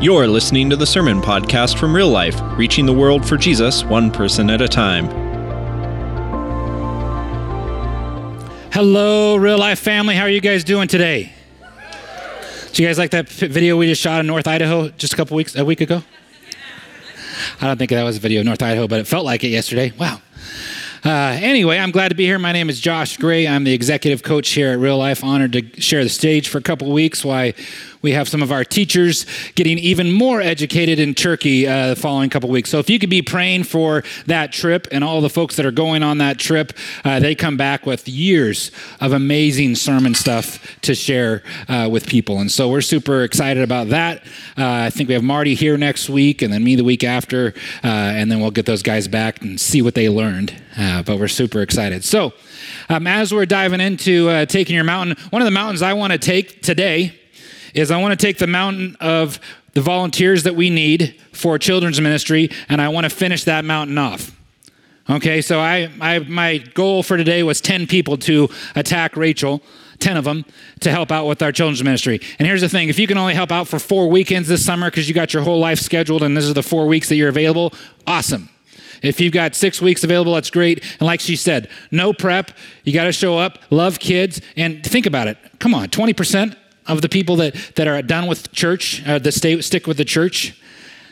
You're listening to the Sermon Podcast from Real Life, reaching the world for Jesus one person at a time. Hello, real life family. How are you guys doing today? Did you guys like that video we just shot in North Idaho just a couple weeks, a week ago? I don't think that was a video of North Idaho, but it felt like it yesterday. Wow. Uh, anyway, I'm glad to be here. My name is Josh Gray. I'm the executive coach here at Real Life. Honored to share the stage for a couple weeks. Why we have some of our teachers getting even more educated in Turkey uh, the following couple weeks. So if you could be praying for that trip and all the folks that are going on that trip, uh, they come back with years of amazing sermon stuff to share uh, with people. And so we're super excited about that. Uh, I think we have Marty here next week and then me the week after. Uh, and then we'll get those guys back and see what they learned. Uh, but we're super excited. So, um, as we're diving into taking your mountain, one of the mountains I want to take today is I want to take the mountain of the volunteers that we need for children's ministry and I want to finish that mountain off. Okay, so I, I my goal for today was 10 people to attack Rachel. 10 of them to help out with our children's ministry. And here's the thing if you can only help out for four weekends this summer because you got your whole life scheduled and this is the four weeks that you're available, awesome. If you've got six weeks available, that's great. And like she said, no prep. You got to show up, love kids, and think about it. Come on, 20% of the people that, that are done with church, uh, that stay, stick with the church,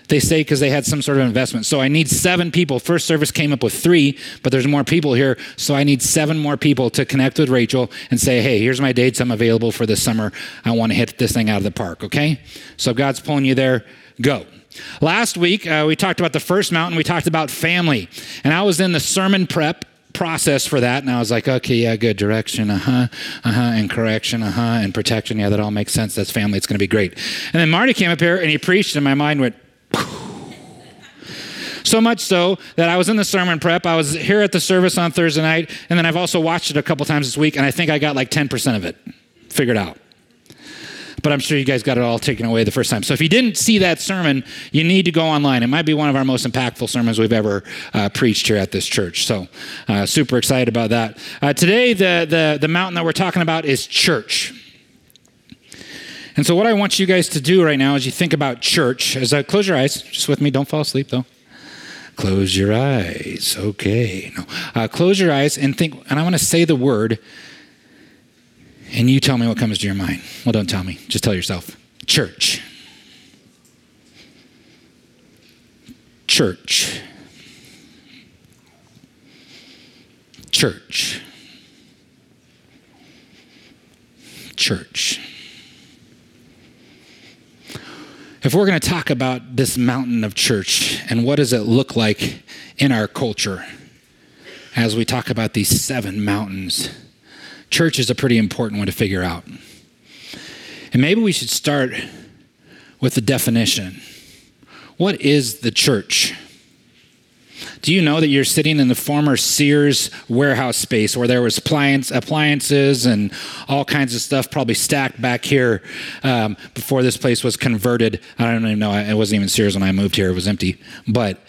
they stay because they had some sort of investment. So I need seven people. First service came up with three, but there's more people here. So I need seven more people to connect with Rachel and say, hey, here's my dates. I'm available for this summer. I want to hit this thing out of the park, okay? So God's pulling you there. Go. Last week, uh, we talked about the first mountain. We talked about family. And I was in the sermon prep process for that. And I was like, okay, yeah, good. Direction, uh huh, uh huh, and correction, uh huh, and protection. Yeah, that all makes sense. That's family. It's going to be great. And then Marty came up here and he preached, and my mind went, so much so that I was in the sermon prep. I was here at the service on Thursday night, and then I've also watched it a couple times this week, and I think I got like 10% of it figured out but I'm sure you guys got it all taken away the first time. So if you didn't see that sermon, you need to go online. It might be one of our most impactful sermons we've ever uh, preached here at this church. So uh, super excited about that. Uh, today, the, the, the mountain that we're talking about is church. And so, what I want you guys to do right now as you think about church, is uh, close your eyes, just with me, don't fall asleep though. Close your eyes. Okay. No. Uh, close your eyes and think, and I want to say the word and you tell me what comes to your mind. Well, don't tell me, just tell yourself. Church. Church. Church. Church. If we're going to talk about this mountain of church and what does it look like in our culture as we talk about these seven mountains, church is a pretty important one to figure out. And maybe we should start with the definition. What is the church? Do you know that you're sitting in the former Sears warehouse space where there was appliance, appliances and all kinds of stuff probably stacked back here um, before this place was converted? I don't even know. It wasn't even Sears when I moved here. It was empty. But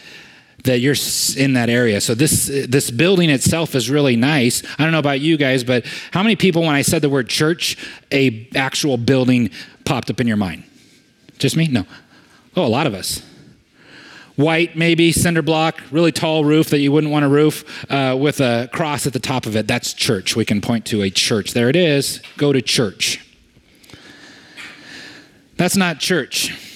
that you're in that area. So this this building itself is really nice. I don't know about you guys, but how many people when I said the word church, a actual building popped up in your mind? Just me? No. Oh, a lot of us. White, maybe cinder block, really tall roof that you wouldn't want a roof uh, with a cross at the top of it. That's church. We can point to a church. There it is. Go to church. That's not church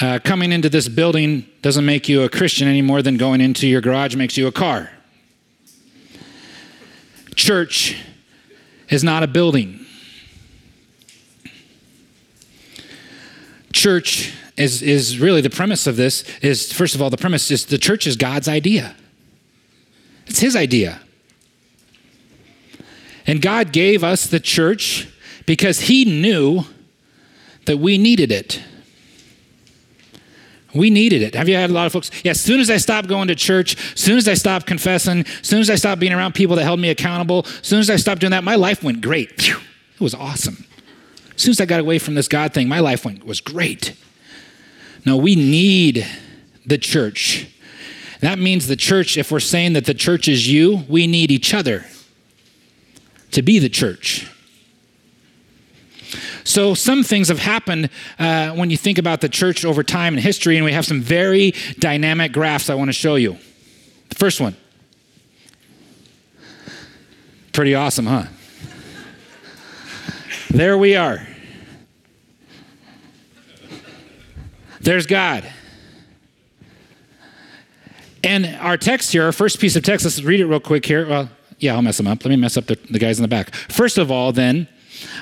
uh, coming into this building doesn't make you a Christian any more than going into your garage makes you a car. Church is not a building. Church is, is really the premise of this is first of all, the premise is the church is God's idea. It's his idea. And God gave us the church because he knew that we needed it. We needed it. Have you had a lot of folks? Yeah, as soon as I stopped going to church, as soon as I stopped confessing, as soon as I stopped being around people that held me accountable, as soon as I stopped doing that, my life went great. Phew, it was awesome. As soon as I got away from this God thing, my life went was great. No, we need the church. That means the church, if we're saying that the church is you, we need each other to be the church. So, some things have happened uh, when you think about the church over time and history, and we have some very dynamic graphs I want to show you. The first one. Pretty awesome, huh? There we are. There's God. And our text here, our first piece of text, let's read it real quick here. Well, yeah, I'll mess them up. Let me mess up the, the guys in the back. First of all, then,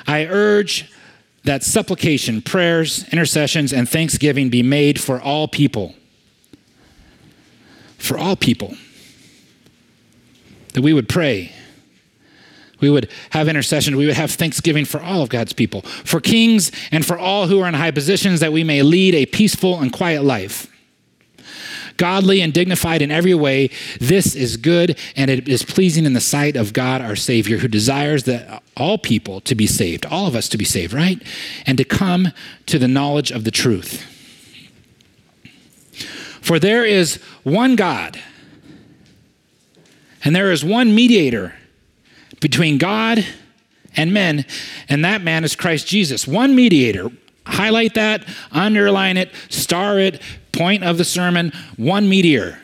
I urge that supplication, prayers, intercessions, and thanksgiving be made for all people. For all people. That we would pray. We would have intercession. We would have thanksgiving for all of God's people, for kings and for all who are in high positions, that we may lead a peaceful and quiet life godly and dignified in every way. This is good and it is pleasing in the sight of God our Savior, who desires that all people to be saved, all of us to be saved, right? And to come to the knowledge of the truth. For there is one God, and there is one mediator between God and men, and that man is Christ Jesus. One mediator. Highlight that, underline it, star it, point of the sermon, one meteor.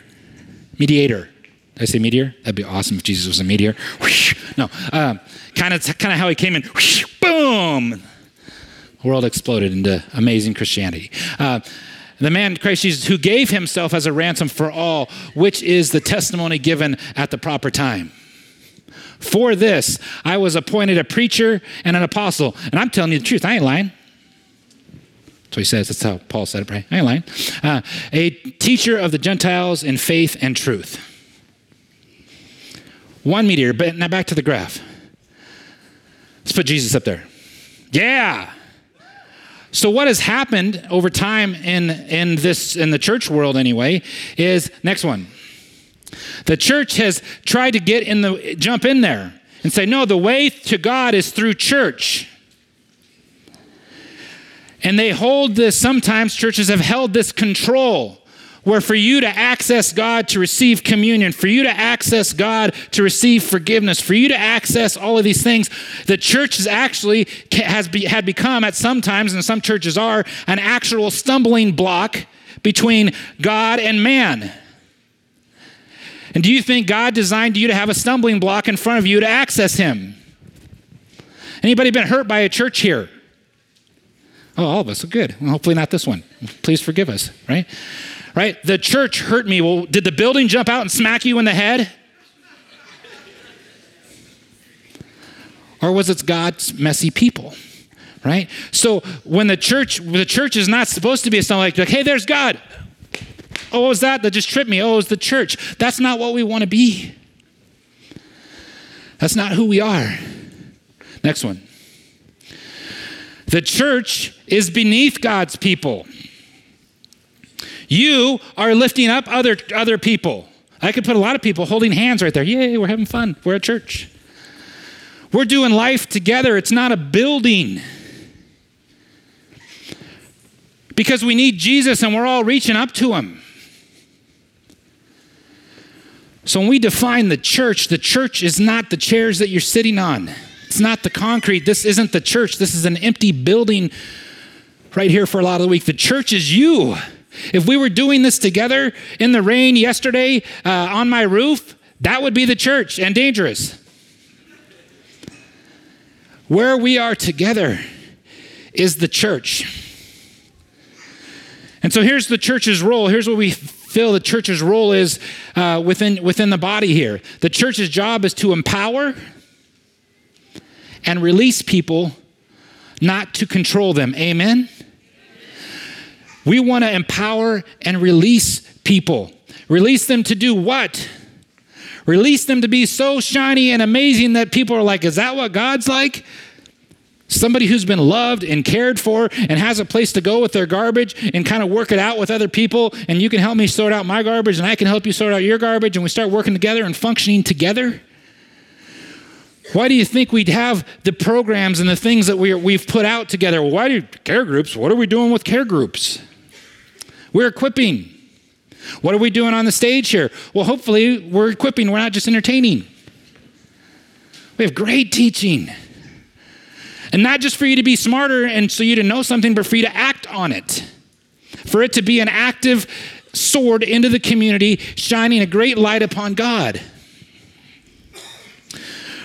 Mediator. Did I say meteor? That'd be awesome if Jesus was a meteor. No, kind of kind of how he came in. boom. The world exploded into amazing Christianity. Uh, the man, Christ Jesus, who gave himself as a ransom for all, which is the testimony given at the proper time. For this, I was appointed a preacher and an apostle. And I'm telling you the truth, I ain't lying. What he says. That's how Paul said it, right? I ain't lying. Uh, a teacher of the Gentiles in faith and truth. One meteor, but now back to the graph. Let's put Jesus up there. Yeah. So what has happened over time in in this in the church world anyway is next one. The church has tried to get in the jump in there and say no, the way to God is through church. And they hold this, sometimes churches have held this control where for you to access God to receive communion, for you to access God to receive forgiveness, for you to access all of these things, the church is actually has be, had become at some times, and some churches are, an actual stumbling block between God and man. And do you think God designed you to have a stumbling block in front of you to access Him? Anybody been hurt by a church here? Oh, all of us. Good. Well, hopefully not this one. Please forgive us, right? Right? The church hurt me. Well, did the building jump out and smack you in the head? Or was it God's messy people? Right? So when the church, the church is not supposed to be a like, like, hey, there's God. Oh, what was that? That just tripped me. Oh, it was the church. That's not what we want to be. That's not who we are. Next one. The church is beneath God's people. You are lifting up other, other people. I could put a lot of people holding hands right there. Yay, we're having fun. We're at church. We're doing life together. It's not a building. Because we need Jesus and we're all reaching up to him. So when we define the church, the church is not the chairs that you're sitting on. It's not the concrete. This isn't the church. This is an empty building right here for a lot of the week. The church is you. If we were doing this together in the rain yesterday uh, on my roof, that would be the church and dangerous. Where we are together is the church. And so here's the church's role. Here's what we feel the church's role is uh, within, within the body here. The church's job is to empower, and release people, not to control them. Amen? We want to empower and release people. Release them to do what? Release them to be so shiny and amazing that people are like, is that what God's like? Somebody who's been loved and cared for and has a place to go with their garbage and kind of work it out with other people, and you can help me sort out my garbage and I can help you sort out your garbage, and we start working together and functioning together. Why do you think we'd have the programs and the things that we we've put out together? Why do care groups? What are we doing with care groups? We're equipping. What are we doing on the stage here? Well, hopefully, we're equipping. We're not just entertaining. We have great teaching. And not just for you to be smarter and so you to know something, but for you to act on it. For it to be an active sword into the community, shining a great light upon God.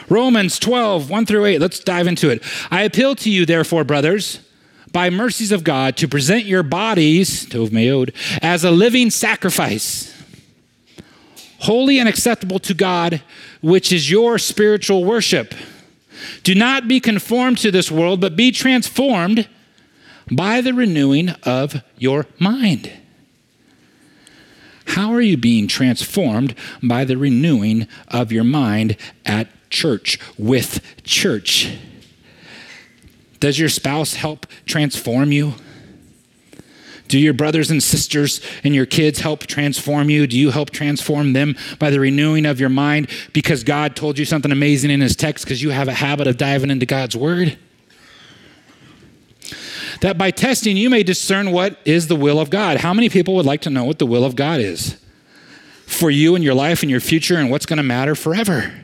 Romans 12, 1 through 8. Let's dive into it. I appeal to you, therefore, brothers, by mercies of God, to present your bodies, tov meod, as a living sacrifice, holy and acceptable to God, which is your spiritual worship. Do not be conformed to this world, but be transformed by the renewing of your mind. How are you being transformed by the renewing of your mind at church, with church? Does your spouse help transform you? Do your brothers and sisters and your kids help transform you? Do you help transform them by the renewing of your mind because God told you something amazing in His text because you have a habit of diving into God's Word? That by testing you may discern what is the will of God. How many people would like to know what the will of God is for you and your life and your future and what's going to matter forever?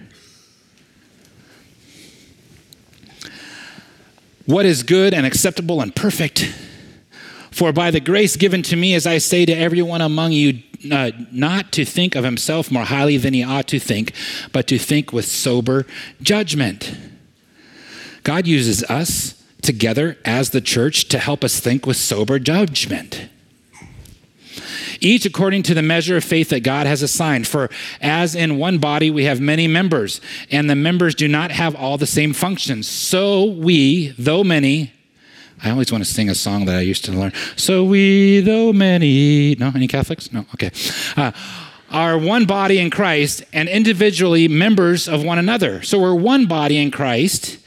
What is good and acceptable and perfect? For by the grace given to me, as I say to everyone among you, uh, not to think of himself more highly than he ought to think, but to think with sober judgment. God uses us together as the church to help us think with sober judgment. Each according to the measure of faith that God has assigned. For as in one body we have many members, and the members do not have all the same functions, so we, though many, I always want to sing a song that I used to learn. So we, though many, no, any Catholics? No, okay. Uh, are one body in Christ and individually members of one another. So we're one body in Christ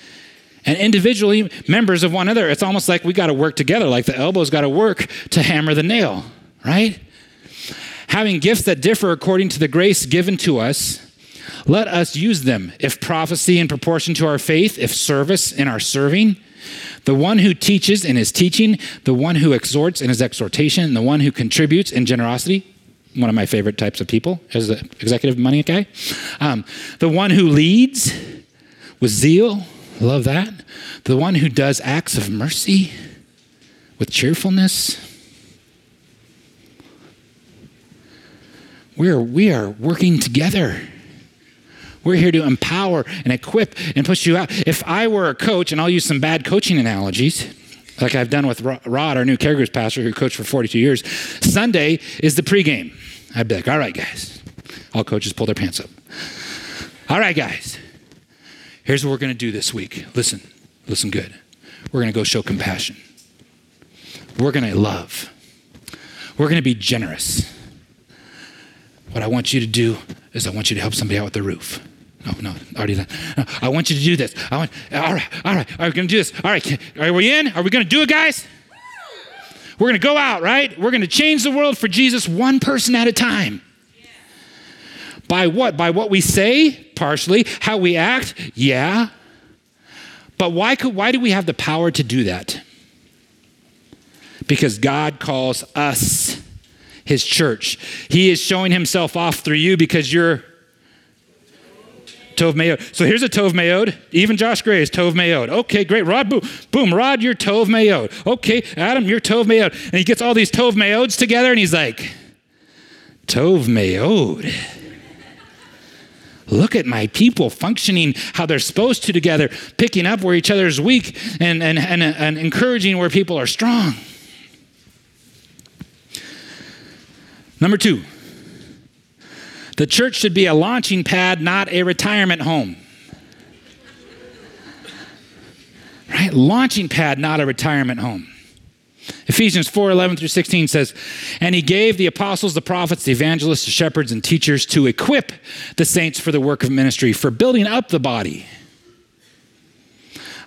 and individually members of one another. It's almost like we got to work together, like the elbow's got to work to hammer the nail, right? Having gifts that differ according to the grace given to us, let us use them. If prophecy in proportion to our faith, if service in our serving, the one who teaches in his teaching, the one who exhorts in his exhortation, the one who contributes in generosity. One of my favorite types of people as an executive money guy. Um, the one who leads with zeal, love that. The one who does acts of mercy with cheerfulness. We are, we are working together. We're here to empower and equip and push you out. If I were a coach, and I'll use some bad coaching analogies, like I've done with Rod, our new care groups pastor who coached for 42 years, Sunday is the pregame. I'd be like, all right, guys. All coaches pull their pants up. All right, guys. Here's what we're going to do this week. Listen, listen good. We're going to go show compassion. We're going to love. We're going to be generous. What I want you to do is I want you to help somebody out with the roof. No, no, already done. No, I want you to do this. I want, all right, all right, all right, we're to do this. All right, are we in? Are we to do it, guys? We're to go out, right? We're to change the world for Jesus one person at a time. By what? By what we say, partially. How we act, yeah. But why, could, why do we have the power to do that? Because God calls us his church. He is showing himself off through you because you're Tov Mayod. So here's a Tov Mayod. Even Josh Gray is Tov Mayod. Okay, great. Rod, boom, boom. Rod, you're Tov Mayod. Okay, Adam, you're Tov Mayod. And he gets all these Tov Mayods together and he's like, Tov Mayod. Look at my people functioning how they're supposed to together, picking up where each other is weak and, and, and, and encouraging where people are strong. Number two, the church should be a launching pad, not a retirement home. Right? Launching pad, not a retirement home. Ephesians 4 11 through 16 says, And he gave the apostles, the prophets, the evangelists, the shepherds, and teachers to equip the saints for the work of ministry, for building up the body,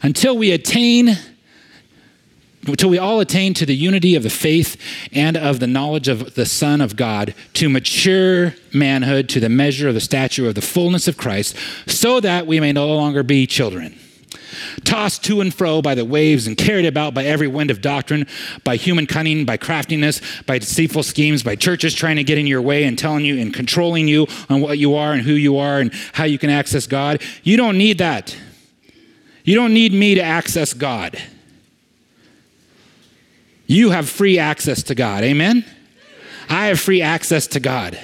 until we attain until we all attain to the unity of the faith and of the knowledge of the Son of God, to mature manhood, to the measure of the stature of the fullness of Christ, so that we may no longer be children. Tossed to and fro by the waves and carried about by every wind of doctrine, by human cunning, by craftiness, by deceitful schemes, by churches trying to get in your way and telling you and controlling you on what you are and who you are and how you can access God. You don't need that. You don't need me to access God. You have free access to God. Amen? I have free access to God.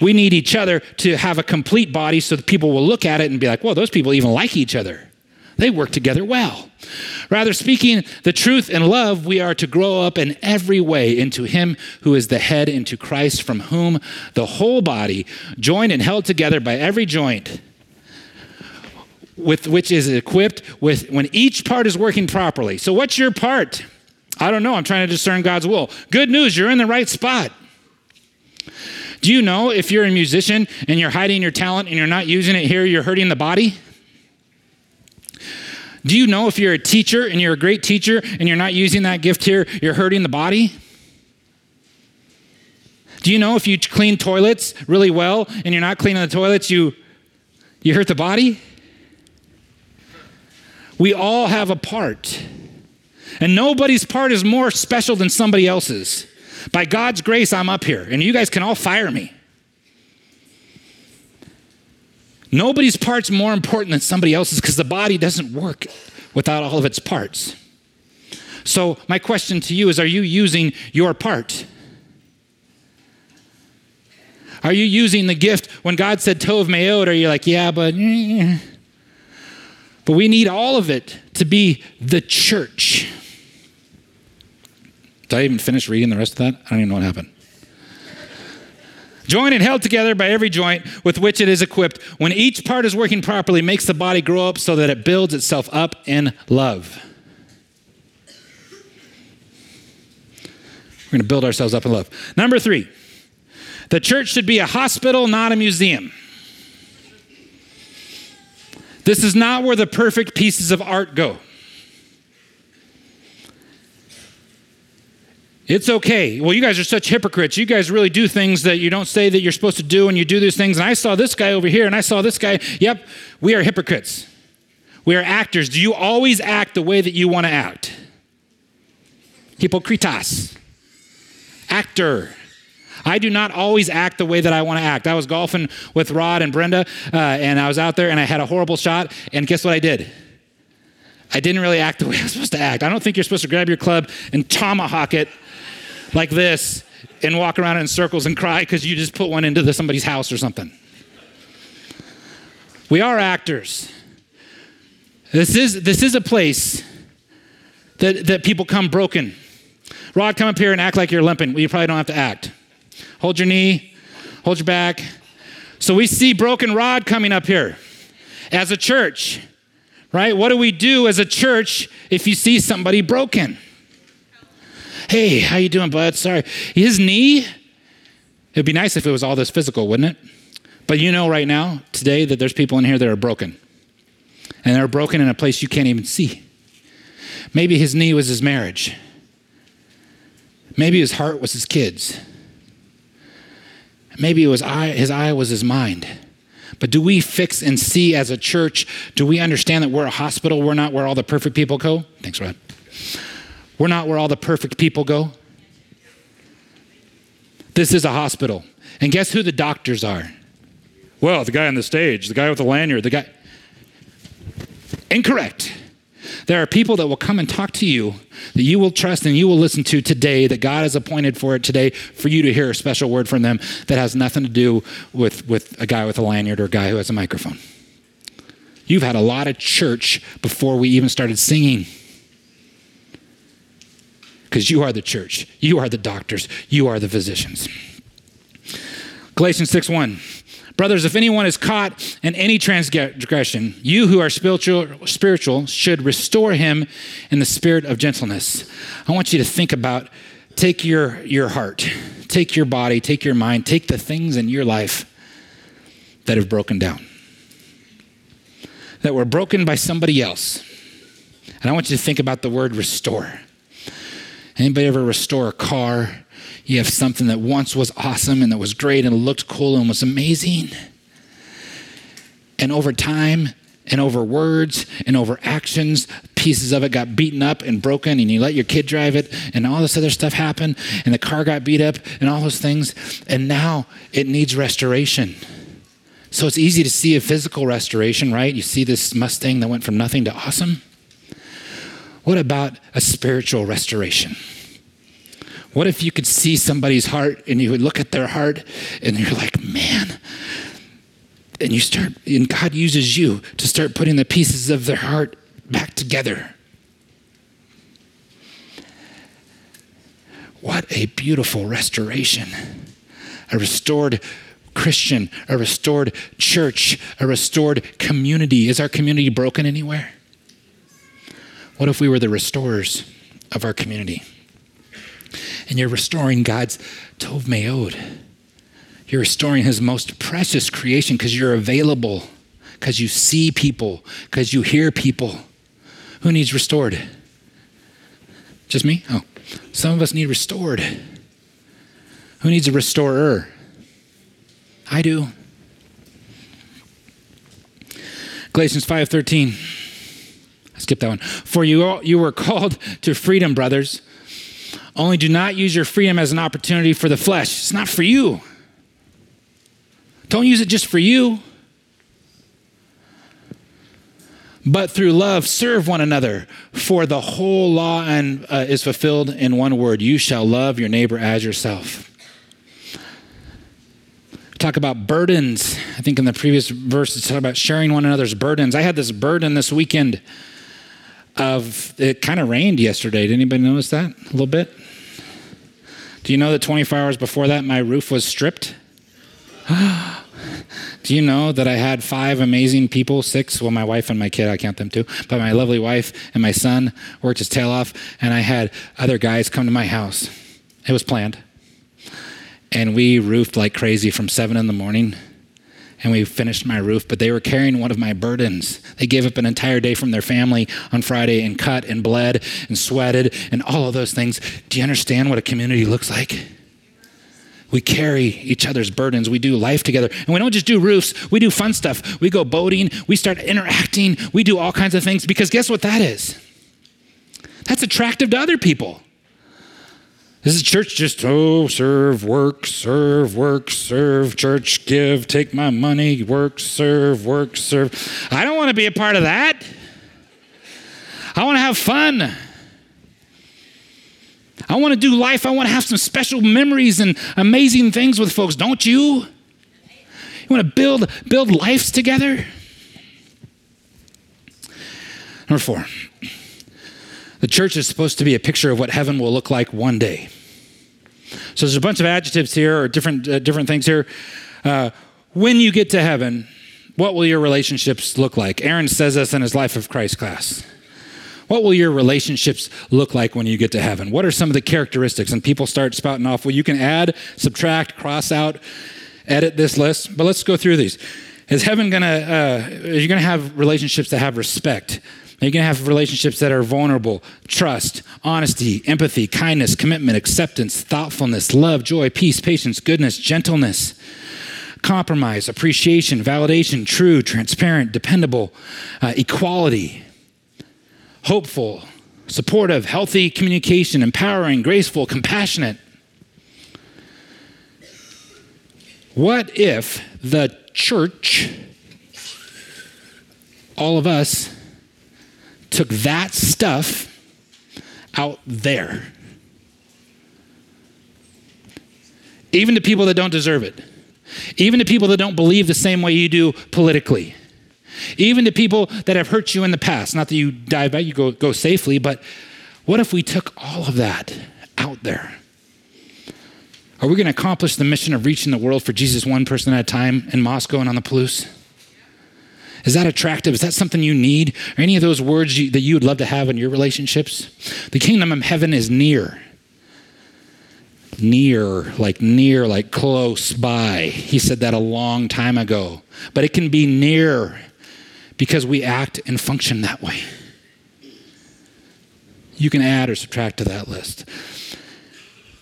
We need each other to have a complete body so that people will look at it and be like, well, those people even like each other. They work together well. Rather, speaking the truth in love, we are to grow up in every way into Him who is the head, into Christ, from whom the whole body, joined and held together by every joint, with which is equipped with when each part is working properly. So, what's your part? I don't know. I'm trying to discern God's will. Good news, you're in the right spot. Do you know if you're a musician and you're hiding your talent and you're not using it here, you're hurting the body? Do you know if you're a teacher and you're a great teacher and you're not using that gift here, you're hurting the body? Do you know if you clean toilets really well and you're not cleaning the toilets, you, you hurt the body? We all have a part. And nobody's part is more special than somebody else's. By God's grace, I'm up here, and you guys can all fire me. Nobody's part's more important than somebody else's because the body doesn't work without all of its parts. So, my question to you is Are you using your part? Are you using the gift when God said Tov Meod? Are you like, yeah, but. Eh. But we need all of it to be the church. Did I even finish reading the rest of that? I don't even know what happened. Joined and held together by every joint with which it is equipped, when each part is working properly, makes the body grow up so that it builds itself up in love. We're going to build ourselves up in love. Number three, the church should be a hospital, not a museum. This is not where the perfect pieces of art go. It's okay. Well, you guys are such hypocrites. You guys really do things that you don't say that you're supposed to do, and you do these things. And I saw this guy over here, and I saw this guy. Yep, we are hypocrites. We are actors. Do you always act the way that you want to act? Hypocritas. Actor. I do not always act the way that I want to act. I was golfing with Rod and Brenda, uh, and I was out there, and I had a horrible shot, and guess what I did? I didn't really act the way I was supposed to act. I don't think you're supposed to grab your club and tomahawk it like this and walk around in circles and cry because you just put one into the, somebody's house or something. We are actors. This is, this is a place that, that people come broken. Rod, come up here and act like you're limping. Well, you probably don't have to act. Hold your knee, hold your back. So we see broken Rod coming up here as a church, right? What do we do as a church if you see somebody broken? Hey, how you doing, bud? Sorry. His knee, it'd be nice if it was all this physical, wouldn't it? But you know right now, today, that there's people in here that are broken. And they're broken in a place you can't even see. Maybe his knee was his marriage. Maybe his heart was his kids. Maybe it was eye, his eye was his mind. But do we fix and see as a church? Do we understand that we're a hospital? We're not where all the perfect people go? Thanks, Rod. We're not where all the perfect people go. This is a hospital. And guess who the doctors are? Well, the guy on the stage, the guy with the lanyard, the guy. Incorrect. There are people that will come and talk to you that you will trust and you will listen to today, that God has appointed for it today, for you to hear a special word from them that has nothing to do with, with a guy with a lanyard or a guy who has a microphone. You've had a lot of church before we even started singing because you are the church, you are the doctors, you are the physicians. Galatians 6 1. Brothers, if anyone is caught in any transgression, you who are spiritual, spiritual should restore him in the spirit of gentleness. I want you to think about take your, your heart, take your body, take your mind, take the things in your life that have broken down, that were broken by somebody else. And I want you to think about the word restore. Anybody ever restore a car? You have something that once was awesome and that was great and looked cool and was amazing. And over time and over words and over actions, pieces of it got beaten up and broken, and you let your kid drive it, and all this other stuff happened, and the car got beat up and all those things. And now it needs restoration So it's easy to see a physical restoration, right? You see this Mustang that went from nothing to awesome. What about a spiritual restoration? What if you could see somebody's heart and you would look at their heart and you're like, man, and you start, and God uses you to start putting the pieces of their heart back together. What a beautiful restoration. A restored Christian, a restored church, a restored community. Is our community broken anywhere? What if we were the restorers of our community? And you're restoring God's Tov Meod. You're restoring His most precious creation because you're available, because you see people, because you hear people. Who needs restored? Just me? Oh. Some of us need restored. Who needs a restorer? I do. Galatians 5:13. Skip that one. For you all, you were called to freedom, brothers. Only do not use your freedom as an opportunity for the flesh. It's not for you. Don't use it just for you. But through love, serve one another. For the whole law and, uh, is fulfilled in one word you shall love your neighbor as yourself. Talk about burdens. I think in the previous verse, it's talk about sharing one another's burdens. I had this burden this weekend of it kind of rained yesterday. Did anybody notice that a little bit? Do you know that 24 hours before that, my roof was stripped? Do you know that I had five amazing people, six, well, my wife and my kid, I count them too, but my lovely wife and my son worked his tail off, and I had other guys come to my house. It was planned. And we roofed like crazy from seven in the morning and we finished my roof, but they were carrying one of my burdens. They gave up an entire day from their family on Friday and cut and bled and sweated and all of those things. Do you understand what a community looks like? We carry each other's burdens. We do life together. And we don't just do roofs, we do fun stuff. We go boating, we start interacting, we do all kinds of things because guess what that is? That's attractive to other people. This is church just, oh, serve, work, serve, work, serve, church, give, take my money, work, serve, work, serve? I don't want to be a part of that. I want to have fun. I want to do life. I want to have some special memories and amazing things with folks, don't you? You want to build build lives together? Number 4. The church is supposed to be a picture of what heaven will look like one day. So there's a bunch of adjectives here or different uh, different things here. Uh, when you get to heaven, what will your relationships look like? Aaron says this in his Life of Christ class. What will your relationships look like when you get to heaven? What are some of the characteristics? And people start spouting off. Well, you can add, subtract, cross out, edit this list. But let's go through these. Is heaven gonna? Uh, are you gonna have relationships that have respect? Are gonna have relationships that are vulnerable, trust, honesty, empathy, kindness, commitment, acceptance, thoughtfulness, love, joy, peace, patience, goodness, gentleness, compromise, appreciation, validation, true, transparent, dependable, uh, equality, hopeful, supportive, healthy communication, empowering, graceful, compassionate. What if the church, all of us, took that stuff out there? Even to people that don't deserve it, even to people that don't believe the same way you do politically even to people that have hurt you in the past. Not that you die back, you go, go safely, but what if we took all of that out there? Are we going to accomplish the mission of reaching the world for Jesus one person at a time in Moscow and on the Palouse? Is that attractive? Is that something you need? Or any of those words you, that you would love to have in your relationships? The kingdom of heaven is near. Near, like near, like close by. He said that a long time ago. But it can be near because we act and function that way. You can add or subtract to that list.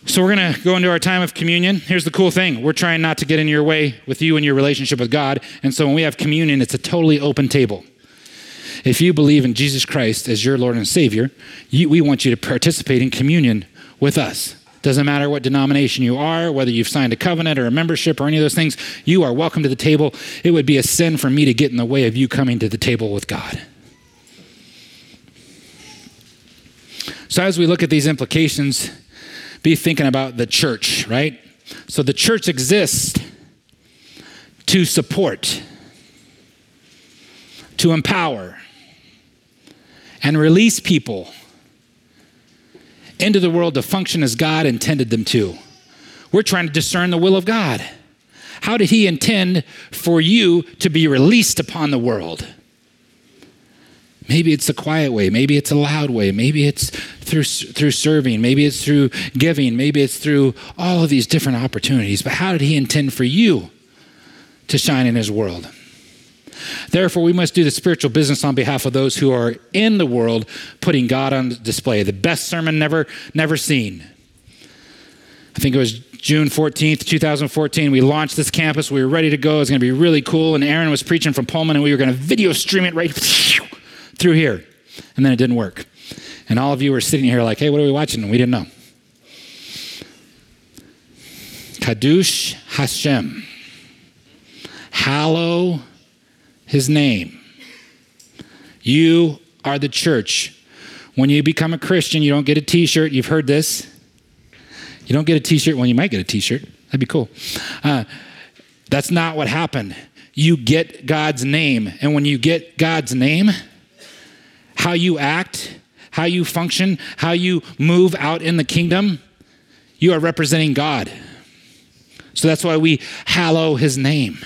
So we're going to go into our time of communion. Here's the cool thing we're trying not to get in your way with you and your relationship with God. And so when we have communion, it's a totally open table. If you believe in Jesus Christ as your Lord and Savior, you, we want you to participate in communion with us. Doesn't matter what denomination you are, whether you've signed a covenant or a membership or any of those things, you are welcome to the table. It would be a sin for me to get in the way of you coming to the table with God. So, as we look at these implications, be thinking about the church, right? So, the church exists to support, to empower, and release people into the world to function as God intended them to. We're trying to discern the will of God. How did He intend for you to be released upon the world? Maybe it's a quiet way. Maybe it's a loud way. Maybe it's through, through serving. Maybe it's through giving. Maybe it's through all of these different opportunities. But how did He intend for you to shine in His world? Therefore, we must do the spiritual business on behalf of those who are in the world, putting God on display. The best sermon never, never seen. I think it was June 14th, 2014. We launched this campus. We were ready to go. It was going to be really cool. And Aaron was preaching from Pullman, and we were going to video stream it right through here. And then it didn't work. And all of you were sitting here like, hey, what are we watching? And we didn't know. Kadush Hashem. Hallow his name. You are the church. When you become a Christian, you don't get a t shirt. You've heard this. You don't get a t shirt. Well, you might get a t shirt. That'd be cool. Uh, that's not what happened. You get God's name. And when you get God's name, how you act, how you function, how you move out in the kingdom, you are representing God. So that's why we hallow his name.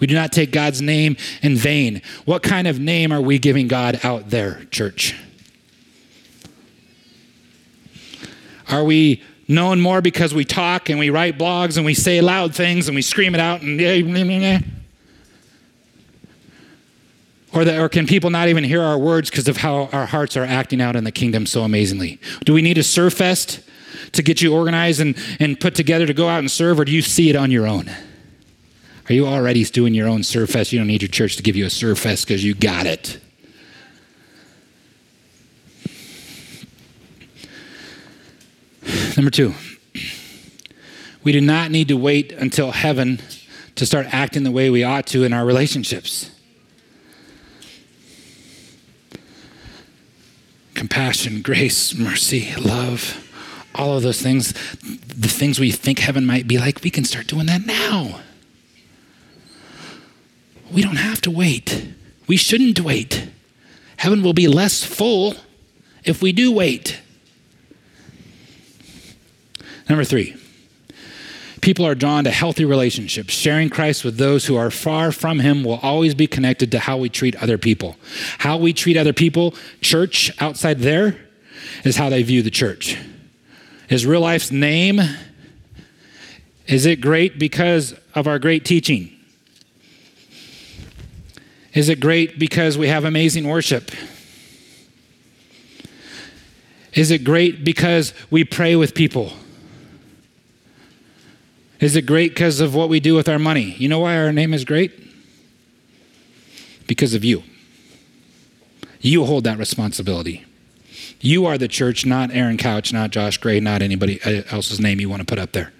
We do not take God's name in vain. What kind of name are we giving God out there, church? Are we known more because we talk and we write blogs and we say loud things and we scream it out and or, or can people not even hear our words because of how our hearts are acting out in the kingdom so amazingly? Do we need a serve fest to get you organized and, and put together to go out and serve, or do you see it on your own? Are you already doing your own serve fest? You don't need your church to give you a serve fest because you got it. Number two, we do not need to wait until heaven to start acting the way we ought to in our relationships. Compassion, grace, mercy, love, all of those things, the things we think heaven might be like, we can start doing that now. We don't have to wait. We shouldn't wait. Heaven will be less full if we do wait. Number three, people are drawn to healthy relationships. Sharing Christ with those who are far from Him will always be connected to how we treat other people. How we treat other people, church outside there, is how they view the church. Is real life's name, is it great because of our great teaching? Is it great because we have amazing worship? Is it great because we pray with people? Is it great because of what we do with our money? You know why our name is great? Because of you. You hold that responsibility. You are the church, not Aaron Couch, not Josh Gray, not anybody else's name you want to put up there.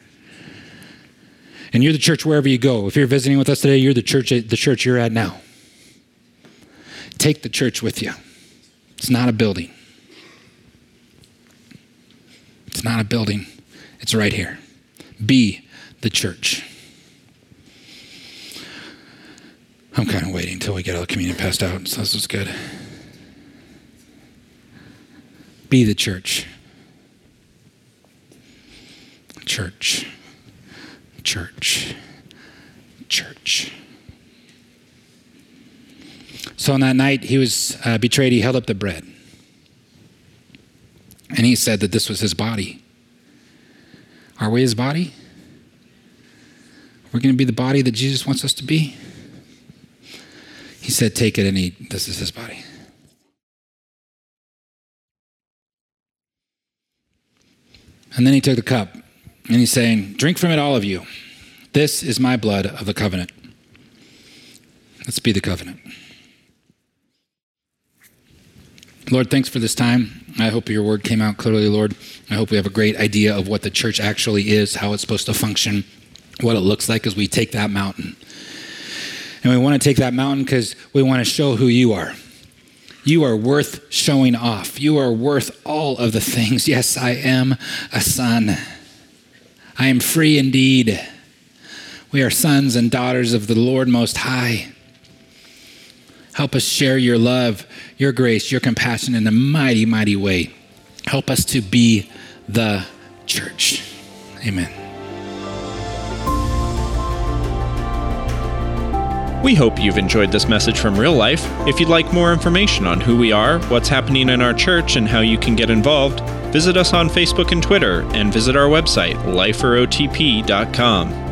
And you're the church wherever you go. If you're visiting with us today, you're the church the church you're at now. Take the church with you. It's not a building. It's not a building. It's right here. Be the church. I'm kind of waiting until we get all the communion passed out, so this is good. Be the church. Church. Church. Church. So on that night he was uh, betrayed, he held up the bread. And he said that this was his body. Are we his body? We're going to be the body that Jesus wants us to be? He said, Take it and eat. This is his body. And then he took the cup and he's saying, Drink from it, all of you. This is my blood of the covenant. Let's be the covenant. Lord, thanks for this time. I hope your word came out clearly, Lord. I hope we have a great idea of what the church actually is, how it's supposed to function, what it looks like as we take that mountain. And we want to take that mountain because we want to show who you are. You are worth showing off. You are worth all of the things. Yes, I am a son. I am free indeed. We are sons and daughters of the Lord Most High. Help us share your love, your grace, your compassion in a mighty, mighty way. Help us to be the church. Amen. We hope you've enjoyed this message from real life. If you'd like more information on who we are, what's happening in our church, and how you can get involved, visit us on Facebook and Twitter and visit our website, liferotp.com.